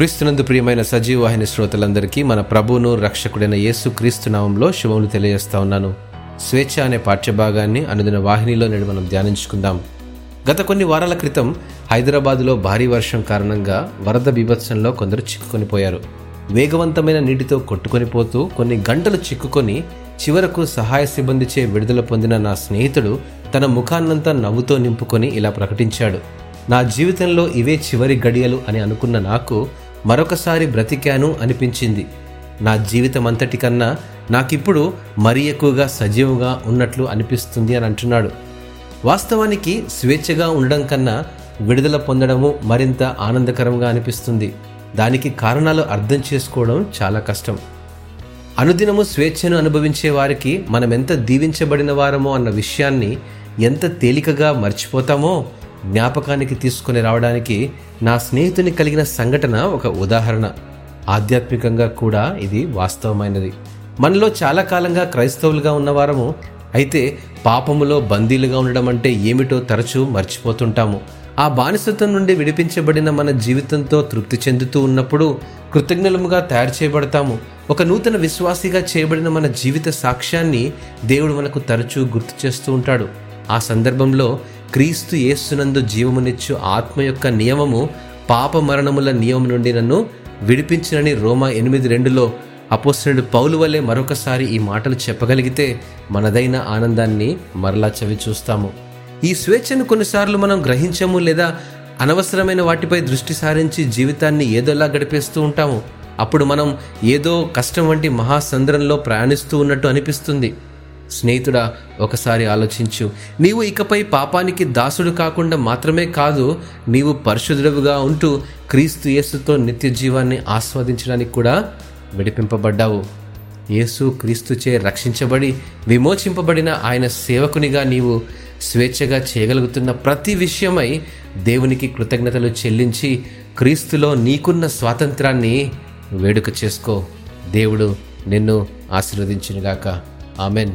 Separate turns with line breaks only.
క్రీస్తునందు ప్రియమైన సజీవవాహిని శ్రోతలందరికీ మన ప్రభువును రక్షకుడైన యేసు క్రీస్తునామంలో శుభములు తెలియజేస్తా ఉన్నాను. స్వేచ్ఛ అనే పాఠ్యభాగాన్ని అనుదిన వాహినిలో నేడు మనం ధ్యానించుకుందాం. గత కొన్ని వారాల క్రితం హైదరాబాదులో భారీ వర్షం కారణంగా వరద బీభత్సంలో కొందరు చిక్కుకొని పోయారు. వేగవంతమైన నీటితో కొట్టుకొని పోతూ కొన్ని గంటలు చిక్కుకొని చివరకు సహాయ సిబ్బందిచే విడుదల పొందిన నా స్నేహితుడు తన ముఖాన్నంతా నవ్వుతో నింపుకొని ఇలా ప్రకటించాడు. నా జీవితంలో ఇవే చివరి గడియలు అని అనుకున్న నాకు మరొకసారి బ్రతికాను అనిపించింది. నా జీవితం అంతటికన్నా నాకిప్పుడు మరీ ఎక్కువగా సజీవంగా ఉన్నట్లు అనిపిస్తుంది అని అంటున్నాడు. వాస్తవానికి స్వేచ్ఛగా ఉండడం కన్నా విడుదల పొందడము మరింత ఆనందకరంగా అనిపిస్తుంది. దానికి కారణాలు అర్థం చేసుకోవడం చాలా కష్టం. అనుదినము స్వేచ్ఛను అనుభవించే వారికి మనం ఎంత దీవించబడిన వారమో అన్న విషయాన్ని ఎంత తేలికగా మర్చిపోతామో జ్ఞాపకానికి తీసుకుని రావడానికి నా స్నేహితుని కలిగిన సంఘటన ఒక ఉదాహరణ. ఆధ్యాత్మికంగా కూడా ఇది వాస్తవమైనది. మనలో చాలా కాలంగా క్రైస్తవులుగా ఉన్నవారము అయితే పాపములో బందీలుగా ఉండడం అంటే ఏమిటో తరచూ మర్చిపోతుంటాము. ఆ బానిసత్వం నుండి విడిపించబడిన మన జీవితంతో తృప్తి చెందుతూ ఉన్నప్పుడు కృతజ్ఞలముగా తయారు చేయబడతాము. ఒక నూతన విశ్వాసిగా చేయబడిన మన జీవిత సాక్ష్యాన్ని దేవుడు మనకు తరచూ గుర్తు చేస్తూ ఉంటాడు. ఆ సందర్భంలో క్రీస్తు యేసునందు జీవమునిచ్చు ఆత్మ యొక్క నియమము పాప మరణముల నియమం నుండి నన్ను విడిపించినని రోమా ఎనిమిది రెండులో అపోస్తునుడు పౌలు వల్లే మరొకసారి ఈ మాటలు చెప్పగలిగితే మనదైన ఆనందాన్ని మరలా చవి చూస్తాము. ఈ స్వేచ్ఛను కొన్నిసార్లు మనం గ్రహించము లేదా అనవసరమైన వాటిపై దృష్టి సారించి జీవితాన్ని ఏదోలా గడిపేస్తూ ఉంటాము. అప్పుడు మనం ఏదో కష్టం వంటి మహాసంద్రంలో ప్రయాణిస్తూ ఉన్నట్టు అనిపిస్తుంది. స్నేహితుడా ఒకసారి ఆలోచించు. నీవు ఇకపై పాపానికి దాసుడు కాకుండా మాత్రమే కాదు నీవు పరిశుద్ధుడుగా ఉంటూ క్రీస్తు యేసుతో నిత్య జీవాన్ని ఆస్వాదించడానికి కూడా విడిపింపబడ్డావు. యేసు క్రీస్తుచే రక్షించబడి విమోచింపబడిన ఆయన సేవకునిగా నీవు స్వేచ్ఛగా చేయగలుగుతున్న ప్రతి విషయమై దేవునికి కృతజ్ఞతలు చెల్లించి క్రీస్తులో నీకున్న స్వాతంత్రాన్ని వేడుక చేసుకో. దేవుడు నిన్ను ఆశీర్వదించినగాక. ఆమెన్.